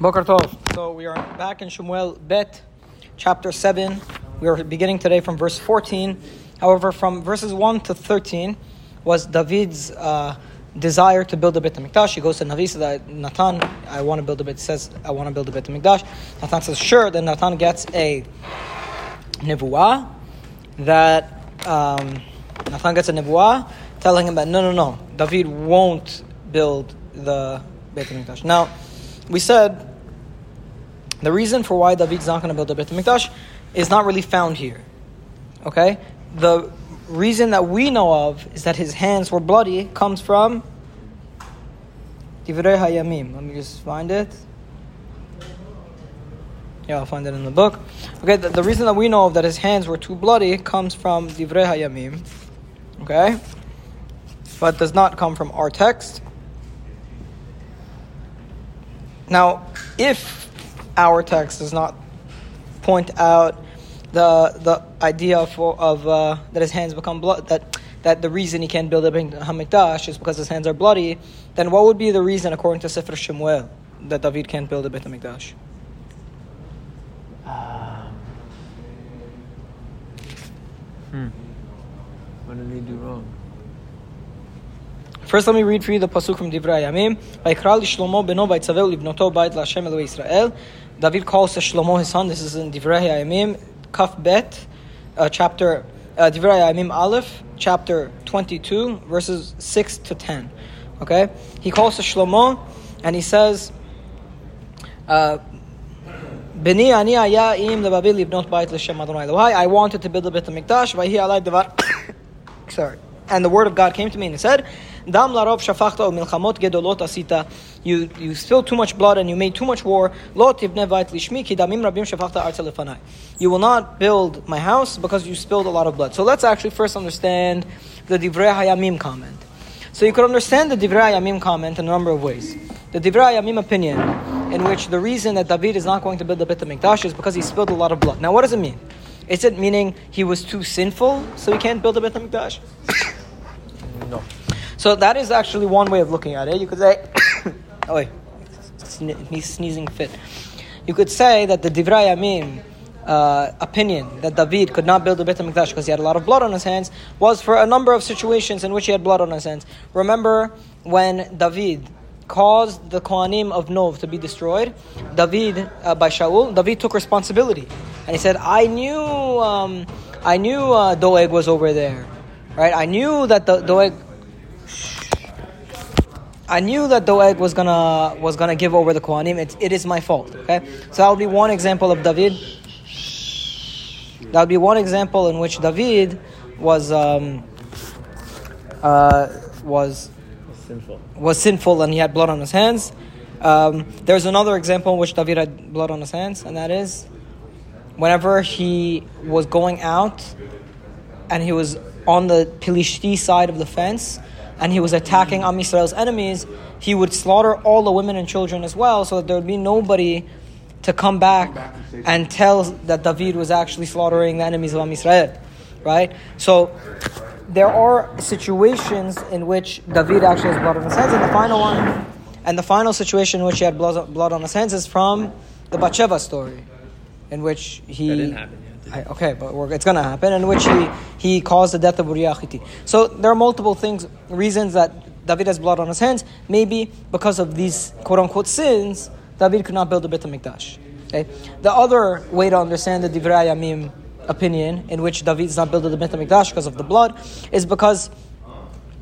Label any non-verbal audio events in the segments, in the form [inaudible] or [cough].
Boker Tov. So we are back in Shmuel Bet, chapter 7. We are beginning today from verse 14. However, from verses 1 to 13 was David's uh, desire to build a Bet HaMikdash. He goes to Navi, says, Natan, I want to build a Bet, says, I want to build a Bet HaMikdash. Natan says, sure. Then Natan gets a nevuah that, um, gets a nevuah telling him that, no, no, no, David won't build the Bet HaMikdash. Now, we said the reason for why David's not going to build a Bet HaMikdash is not really found here. Okay? The reason that we know of is that his hands were bloody comes from Divrei Hayamim. Let me just find it. Yeah, I'll find it in the book. Okay, the, the reason that we know of that his hands were too bloody comes from Divrei Hayamim. Okay? But does not come from our text. Now, if our text does not point out the the idea of, of uh, that his hands become blood that that the reason he can't build a Hamikdash is because his hands are bloody, then what would be the reason according to Sefer Shemuel that David can't build a Beit Hamikdash? Um, hmm. What did he do wrong? First, let me read for you the pasuk from Divrei Yamim. Vayikra Shlomo beno vaytzavehu libnoto bayit laHashem Eloi Israel. David calls to Shlomo his son. This is in Divrei Yamim, Kaf Bet, uh, chapter uh, Divrei Yamim Aleph, chapter 22, verses 6 to 10. Okay? He calls to Shlomo and he says, uh, Beni ani aya im lebabil libnot bayit l'shem Adonai Elohai. I wanted to build a Beit HaMikdash. Vayhi alai devar. [coughs] Sorry. And the word of God came to me and it said, Dam larov shafachta milchamot gedolot asita. You you spilled too much blood and you made too much war. Lo tibne vayit lishmi ki damim rabim shafachta lefanai. You will not build my house because you spilled a lot of blood. So let's actually first understand the Divrei Hayamim comment. So you could understand the Divrei Hayamim comment in a number of ways. The Divrei Hayamim opinion, in which the reason that David is not going to build the Beit HaMikdash is because he spilled a lot of blood. Now what does it mean? Is it meaning he was too sinful, so he can't build a Beit HaMikdash? No. So that is actually one way of looking at it. You could say, [coughs] oh wait, he's sneezing fit. You could say that the Divrei Yamim uh, opinion that David could not build a Beit HaMikdash because he had a lot of blood on his hands was for a number of situations in which he had blood on his hands. Remember when David caused the Kohanim of Nov to be destroyed, David, uh, by Shaul, David took responsibility. And he said, I knew, um, I knew uh, Doeg was over there. Right? I knew that the Doeg I knew that Doeg was gonna was gonna give over the Kohanim. It, it is my fault. Okay, so that would be one example of David. That would be one example in which David was um, uh, was Sinful. was sinful and he had blood on his hands. Um, there's another example in which David had blood on his hands, and that is whenever he was going out and he was on the Pilishti side of the fence and he was attacking Am Yisrael's enemies, he would slaughter all the women and children as well, so that there would be nobody to come back and tell that David was actually slaughtering the enemies of Am Yisrael, right? So there are situations in which David actually has blood on his hands, and the final one, and the final situation in which he had blood, on his hands is from the Bathsheba story, in which he I, okay, but it's going to happen, in which he, he caused the death of Uriah Hitti. So there are multiple things, reasons that David has blood on his hands. Maybe because of these quote unquote sins, David could not build a Beit HaMikdash. Okay? The other way to understand the Divrei Yamim opinion, in which David is not building the Beit HaMikdash because of the blood, is because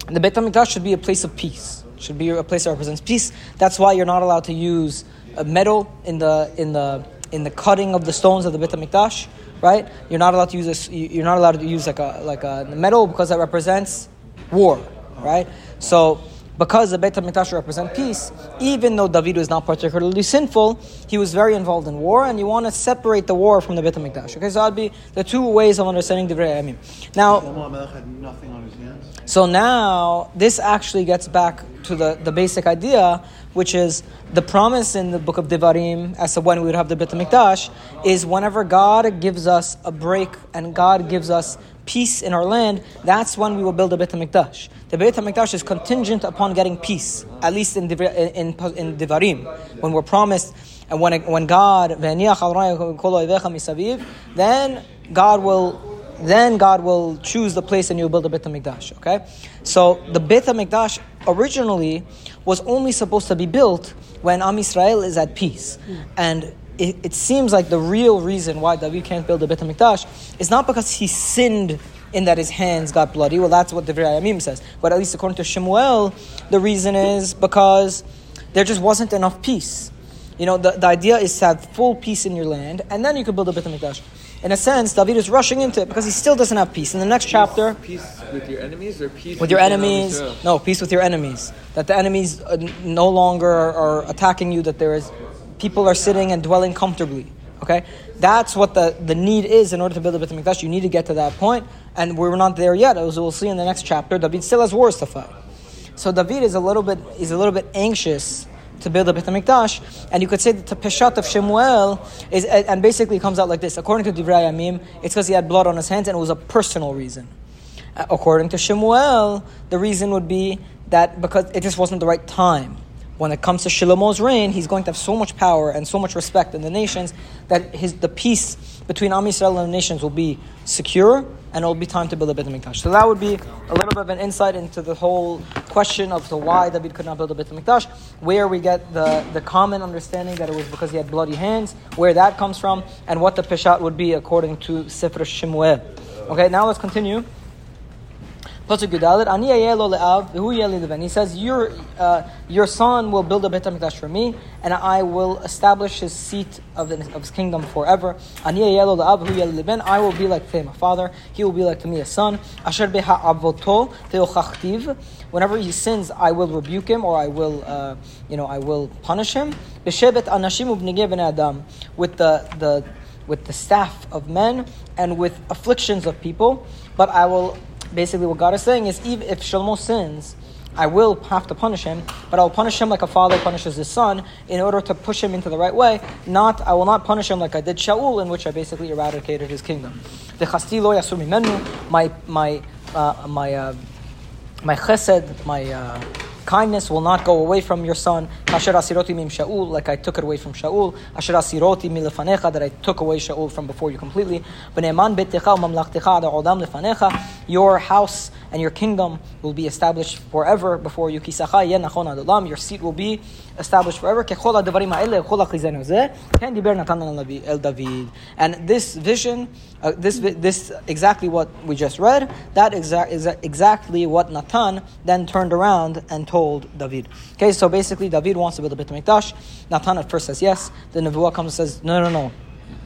the Beit HaMikdash should be a place of peace. Should be a place that represents peace. That's why you're not allowed to use metal in the in the in the cutting of the stones of the Beit HaMikdash right? You're not allowed to use this. You're not allowed to use like a like a metal because that represents war, right? So because the Beit Hamikdash represent peace, even though David was not particularly sinful, he was very involved in war, and you want to separate the war from the Beit Hamikdash. Okay, so that'd be the two ways of understanding Divrei Yamim. Now, had nothing on his hands. so now this actually gets back to the, the basic idea, which is the promise in the book of Devarim as to when we would have the Beit HaMikdash is whenever God gives us a break and God gives us peace in our land, that's when we will build a Beit HaMikdash. The Beit HaMikdash is contingent upon getting peace, at least in, Divra- in, in Devarim, when we're promised And when, when God, then God will then God will choose the place and you'll build a Beit HaMikdash, okay? So the Beit HaMikdash originally was only supposed to be built when Am Yisrael is at peace. Hmm. And it, it seems like the real reason why David can't build a Beit HaMikdash is not because he sinned in that his hands got bloody. Well, that's what the Yamim says. But at least according to Shemuel, the reason is because there just wasn't enough peace. You know, the, the idea is to have full peace in your land, and then you can build a Beit HaMikdash. In a sense, David is rushing into it because he still doesn't have peace. In the next chapter, Peace with your enemies or peace with your enemies. No, peace with your enemies. That the enemies uh, no longer are attacking you. That there is people are sitting and dwelling comfortably. Okay, that's what the, the need is in order to build a Beit Hamikdash. You need to get to that point, and we're not there yet. As we'll see in the next chapter, David still has wars to fight. So David is a little bit is a little bit anxious to build a Beit Hamikdash, and you could say that the peshat of Shemuel is and basically comes out like this. According to Divrei Yamim, it's because he had blood on his hands and it was a personal reason. Uh, According to Shemuel, the reason would be that because it just wasn't the right time. When it comes to Shlomo's reign, he's going to have so much power and so much respect in the nations that his the peace between Am Yisrael and the nations will be secure, and it will be time to build a Beit Hamikdash. So that would be a little bit of an insight into the whole question of the why David could not build a Beit Hamikdash, where we get the, the common understanding that it was because he had bloody hands, where that comes from, and what the peshat would be according to Sefer Shemuel. Okay, now let's continue. Pasuk Yud Dalet, Ani ayeh lo le'av, v'hu yeh li leven. He says, your, uh, your son will build a Beit HaMikdash for me, and I will establish his seat of, the, of his kingdom forever. Ani ayeh lo le'av, v'hu yeh li leven. I will be like to him a father, he will be like to me a son. Asher beha avoto te'ochachtiv. Whenever he sins, I will rebuke him, or I will, uh, you know, I will punish him. Anashim adam. With the, the, with the staff of men, and with afflictions of people. But I will basically what God is saying is even if Shlomo sins, I will have to punish him, but I'll punish him like a father punishes his son in order to push him into the right way. Not I will not punish him like I did Shaul, in which I basically eradicated his kingdom. The chasti lo yasur mimenu, my my uh, my uh, my chesed, my uh, kindness will not go away from your son. Shaul, like I took it away from Shaul. Milefanecha, that I took away Shaul from before you completely. Your house and your kingdom will be established forever before you. Kisacha. Your seat will be established forever. And this vision, uh, this this exactly what we just read. That exact is exactly what Natan then turned around and told David. Okay, so basically David wants to build a Beit Hamikdash. Natan at first says yes. Then the Nevuah comes and says no, no, no.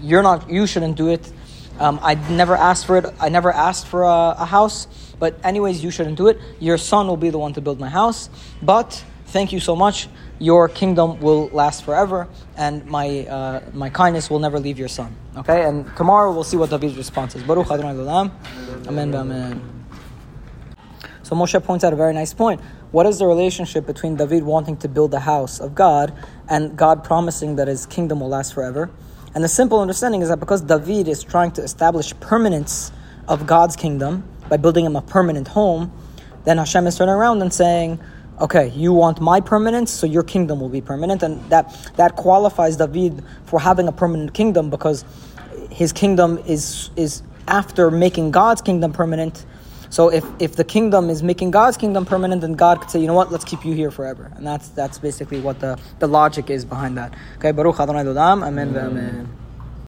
You're not. You shouldn't do it. Um, I never asked for it. I never asked for a, a house. But anyways, you shouldn't do it. Your son will be the one to build my house. But thank you so much. Your kingdom will last forever, and my uh, my kindness will never leave your son. Okay, and tomorrow we'll see what David's response is. Baruch Adonai Olam. Amen. Amen. So Moshe points out a very nice point. What is the relationship between David wanting to build the house of God and God promising that his kingdom will last forever? And the simple understanding is that because David is trying to establish permanence of God's kingdom by building him a permanent home, then Hashem is turning around and saying, okay, you want my permanence, so your kingdom will be permanent. And that, that qualifies David for having a permanent kingdom because his kingdom is, is after making God's kingdom permanent. So if, if the kingdom is making God's kingdom permanent, then God could say, you know what, let's keep you here forever. And that's that's basically what the, the logic is behind that. Okay, Baruch Adonai Dodam, Amen, Amen.